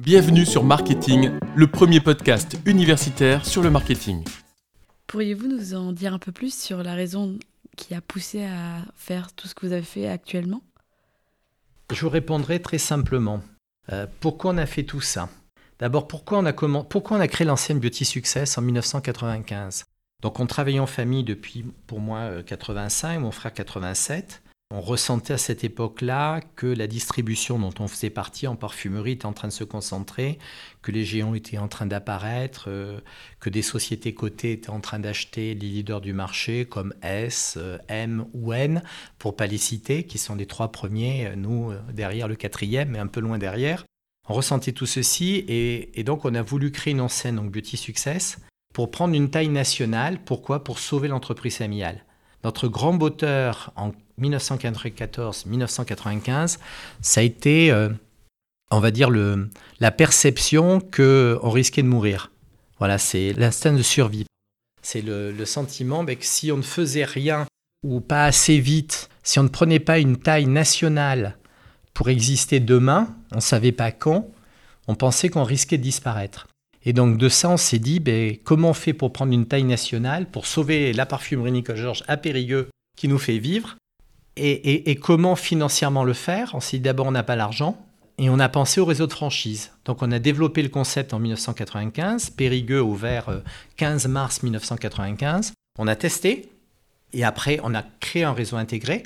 Bienvenue sur Marketing, le premier podcast universitaire sur le marketing. Pourriez-vous nous en dire un peu plus sur la raison qui a poussé à faire tout ce que vous avez fait actuellement? Je vous répondrai très simplement. Euh, pourquoi on a fait tout ça? D'abord, pourquoi, on a pourquoi on a créé l'ancienne Beauty Success en 1995 Donc on travaillait en famille depuis, pour moi, 85, euh, mon frère 87. On ressentait à cette époque-là que la distribution dont on faisait partie en parfumerie était en train de se concentrer, que les géants étaient en train d'apparaître, euh, que des sociétés cotées étaient en train d'acheter les leaders du marché comme S, euh, M ou N, pour pas les citer, qui sont les trois premiers, euh, nous derrière le quatrième, mais un peu loin derrière. On ressentait tout ceci et, donc on a voulu créer une enseigne, donc Beauty Success, pour prendre une taille nationale. Pourquoi? Pour sauver l'entreprise familiale. Notre grand moteur en 1994-1995, ça a été, euh, on va dire, le, la perception qu'on risquait de mourir. Voilà, c'est l'instinct de survie. C'est le, sentiment que si on ne faisait rien ou pas assez vite, si on ne prenait pas une taille nationale pour exister demain, on ne savait pas quand, on pensait qu'on risquait de disparaître. Et donc de ça, on s'est dit, ben, comment on fait pour prendre une taille nationale, pour sauver la parfumerie Nicole Georges à Périgueux qui nous fait vivre, et, comment financièrement le faire? On s'est dit d'abord, on n'a pas l'argent, et on a pensé au réseau de franchise. Donc on a développé le concept en 1995, Périgueux ouvert 15 euh, mars 1995. On a testé, et après on a créé un réseau intégré.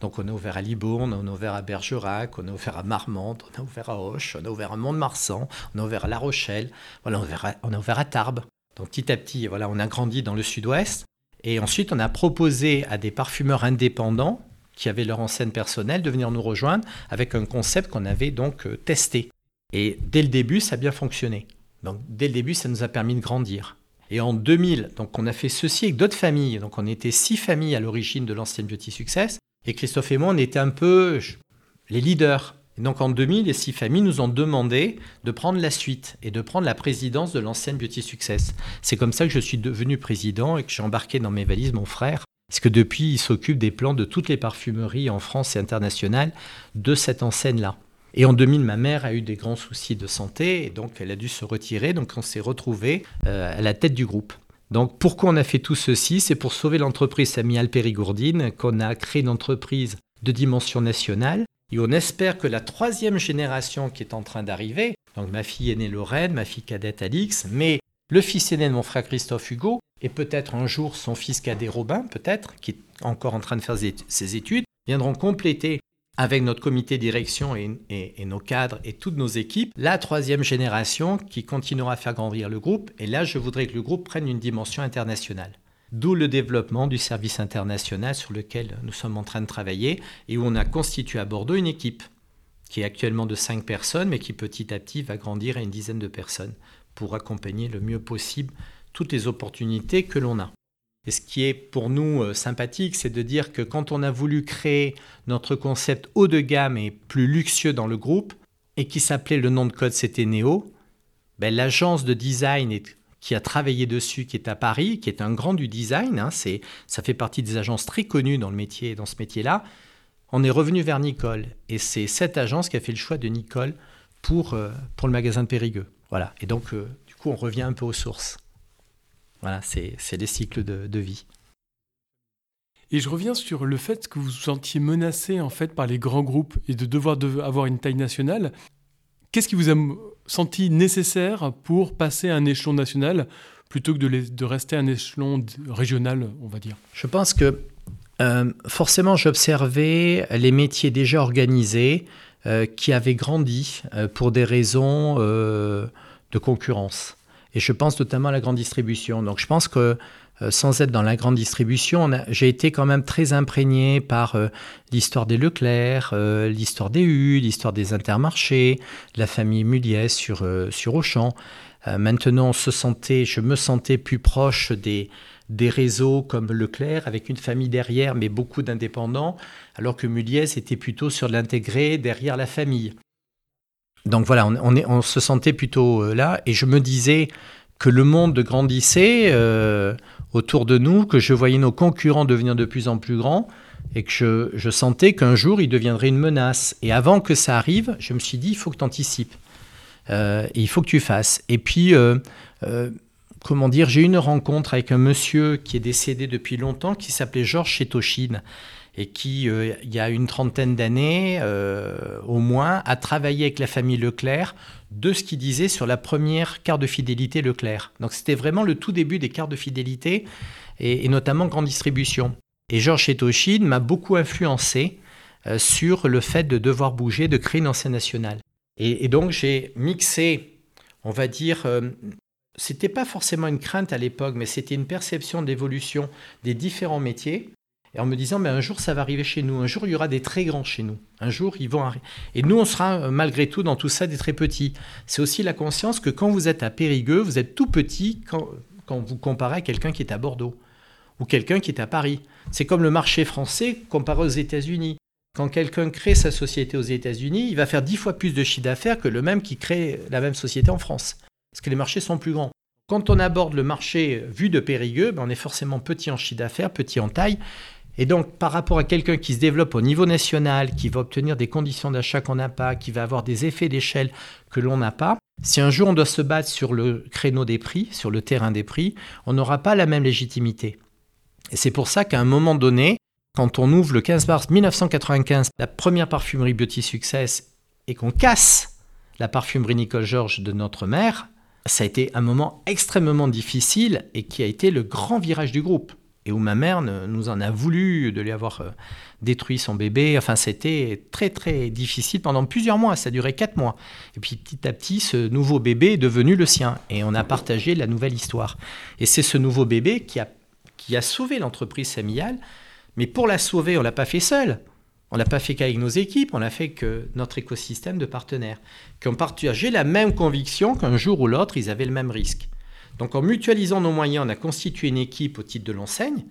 Donc on a ouvert à Libourne, on a ouvert à Bergerac, on a ouvert à Marmande, on a ouvert à Auch, on a ouvert à Mont-de-Marsan, on a ouvert à La Rochelle, voilà, on a ouvert à, Tarbes. Donc petit à petit, voilà, on a grandi dans le sud-ouest. Et ensuite, on a proposé à des parfumeurs indépendants qui avaient leur enseigne personnelle de venir nous rejoindre avec un concept qu'on avait donc euh, testé. Et dès le début, ça a bien fonctionné. Donc dès le début, ça nous a permis de grandir. Et en 2000, donc on a fait ceci avec d'autres familles. Donc on était six familles à l'origine de l'ancienne Beauty Success. Et Christophe et moi, on était un peu les leaders. Et donc en 2000, les six familles nous ont demandé de prendre la suite et de prendre la présidence de l'ancienne Beauty Success. C'est comme ça que je suis devenu président et que j'ai embarqué dans mes valises mon frère. Parce que depuis, il s'occupe des plans de toutes les parfumeries en France et internationales de cette enseigne-là. Et en 2000, ma mère a eu des grands soucis de santé et donc elle a dû se retirer. Donc on s'est retrouvé euh, à la tête du groupe. Donc pourquoi on a fait tout ceci? C'est pour sauver l'entreprise familiale périgourdine qu'on a créé une entreprise de dimension nationale. Et on espère que la troisième génération qui est en train d'arriver, donc ma fille aînée Lorraine, ma fille cadette Alix, mais le fils aîné de mon frère Christophe Hugo, et peut-être un jour son fils cadet Robin, peut-être, qui est encore en train de faire ses études, viendront compléter avec notre comité direction et, nos cadres et toutes nos équipes, la troisième génération qui continuera à faire grandir le groupe. Et là, je voudrais que le groupe prenne une dimension internationale. D'où le développement du service international sur lequel nous sommes en train de travailler et où on a constitué à Bordeaux une équipe qui est actuellement de cinq personnes, mais qui petit à petit va grandir à une dizaine de personnes pour accompagner le mieux possible toutes les opportunités que l'on a. Et ce qui est pour nous euh, sympathique, c'est de dire que quand on a voulu créer notre concept haut de gamme et plus luxueux dans le groupe, et qui s'appelait le nom de code c'était Neo, ben, l'agence de design qui a travaillé dessus, qui est à Paris, qui est un grand du design, hein, c'est, ça fait partie des agences très connues dans, le métier, dans ce métier-là, on est revenu vers Nicole. Et c'est cette agence qui a fait le choix de Nicole pour, euh, pour le magasin de Périgueux. Voilà. Et donc, euh, du coup, on revient un peu aux sources. Voilà, c'est des cycles de, vie. Et je reviens sur le fait que vous vous sentiez menacé en fait par les grands groupes et de devoir avoir une taille nationale. Qu'est-ce qui vous a senti nécessaire pour passer à un échelon national plutôt que de, rester à un échelon régional, on va dire? Je pense que euh, forcément j'observais les métiers déjà organisés euh, qui avaient grandi euh, pour des raisons de concurrence. Et je pense notamment à la grande distribution. Donc je pense que euh, sans être dans la grande distribution, j'ai été quand même très imprégné par euh, l'histoire des Leclerc, euh, l'histoire des U, l'histoire des Intermarchés, la famille Muliez sur, sur Auchan. maintenant, se sentait, je me sentais plus proche des, des réseaux comme Leclerc, avec une famille derrière, mais beaucoup d'indépendants, alors que Muliez était plutôt sur l'intégré derrière la famille. Donc voilà, on, se sentait plutôt euh, là, et je me disais que le monde grandissait euh, autour de nous, que je voyais nos concurrents devenir de plus en plus grands, et que je, sentais qu'un jour ils deviendraient une menace. Et avant que ça arrive, je me suis dit, il faut que tu anticipes. et il faut que tu fasses. Et puis, comment dire, j'ai eu une rencontre avec un monsieur qui est décédé depuis longtemps, qui s'appelait Georges Chétochine, et qui, il y a une trentaine d'années au moins, a travaillé avec la famille Leclerc de ce qu'il disait sur la première carte de fidélité Leclerc. Donc c'était vraiment le tout début des cartes de fidélité, et, notamment grande distribution. Et Georges Chétochine m'a beaucoup influencé euh, sur le fait de devoir bouger, de créer une ancienne nationale. Et, donc j'ai mixé, on va dire, euh, c'était pas forcément une crainte à l'époque, mais c'était une perception d'évolution des différents métiers. Et en me disant, mais un jour ça va arriver chez nous, un jour il y aura des très grands chez nous, un jour ils vont arriver. Et nous on sera euh, malgré tout dans tout ça des très petits. C'est aussi la conscience que quand vous êtes à Périgueux, vous êtes tout petit quand, vous comparez à quelqu'un qui est à Bordeaux ou quelqu'un qui est à Paris. C'est comme le marché français comparé aux États-Unis. Quand quelqu'un crée sa société aux États-Unis, il va faire dix fois plus de chiffre d'affaires que le même qui crée la même société en France. Parce que les marchés sont plus grands. Quand on aborde le marché vu de Périgueux, ben, on est forcément petit en chiffre d'affaires, petit en taille. Et donc, par rapport à quelqu'un qui se développe au niveau national, qui va obtenir des conditions d'achat qu'on n'a pas, qui va avoir des effets d'échelle que l'on n'a pas, si un jour on doit se battre sur le créneau des prix, sur le terrain des prix, on n'aura pas la même légitimité. Et c'est pour ça qu'à un moment donné, quand on ouvre le 15 mars 1995 la première parfumerie Beauty Success et qu'on casse la parfumerie Nicole Georges de notre mère, ça a été un moment extrêmement difficile et qui a été le grand virage du groupe. Et où ma mère nous en a voulu de lui avoir euh, détruit son bébé. Enfin, c'était très très difficile pendant plusieurs mois. Ça a duré quatre mois. Et puis petit à petit, ce nouveau bébé est devenu le sien. Et on a partagé la nouvelle histoire. Et c'est ce nouveau bébé qui a qui a sauvé l'entreprise familiale. Mais pour la sauver, on l'a pas fait seul. On l'a pas fait qu'avec nos équipes, on l'a fait que notre écosystème de partenaires, qui ont partagé la même conviction qu'un jour ou l'autre, ils avaient le même risque. Donc en mutualisant nos moyens, on a constitué une équipe au titre de l'enseigne,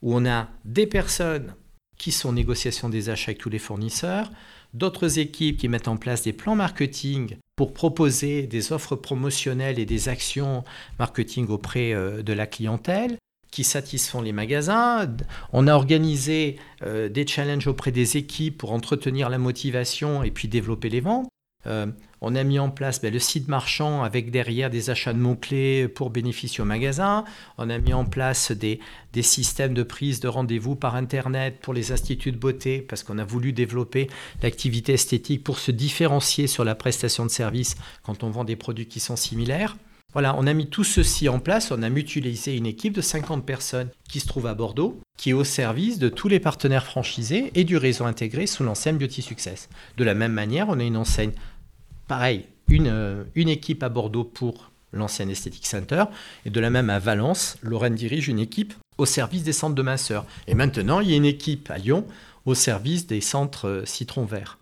où on a des personnes qui sont en négociation des achats avec tous les fournisseurs, d'autres équipes qui mettent en place des plans marketing pour proposer des offres promotionnelles et des actions marketing auprès euh, de la clientèle, qui satisfont les magasins. On a organisé euh, des challenges auprès des équipes pour entretenir la motivation et puis développer les ventes. Euh, on a mis en place ben, le site marchand avec derrière des achats de mots-clés pour bénéficier au magasin. On a mis en place des, des systèmes de prise de rendez-vous par Internet pour les instituts de beauté parce qu'on a voulu développer l'activité esthétique pour se différencier sur la prestation de service quand on vend des produits qui sont similaires. Voilà, on a mis tout ceci en place, on a mutualisé une équipe de 50 personnes qui se trouve à Bordeaux, qui est au service de tous les partenaires franchisés et du réseau intégré sous l'enseigne Beauty Success. De la même manière, on a une enseigne, pareil, une, euh, une équipe à Bordeaux pour l'ancienne Aesthetic Center, et de la même à Valence, Lorraine dirige une équipe au service des centres de masseurs. Et maintenant, il y a une équipe à Lyon au service des centres euh, citron vert.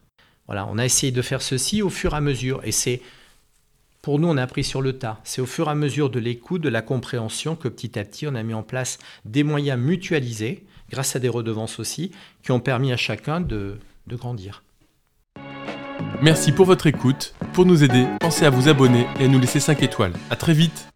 Voilà, on a essayé de faire ceci au fur et à mesure, et c'est pour nous, on a appris sur le tas. C'est au fur et à mesure de l'écoute, de la compréhension que petit à petit, on a mis en place des moyens mutualisés, grâce à des redevances aussi, qui ont permis à chacun de, de grandir. Merci pour votre écoute. Pour nous aider, pensez à vous abonner et à nous laisser 5 étoiles. À très vite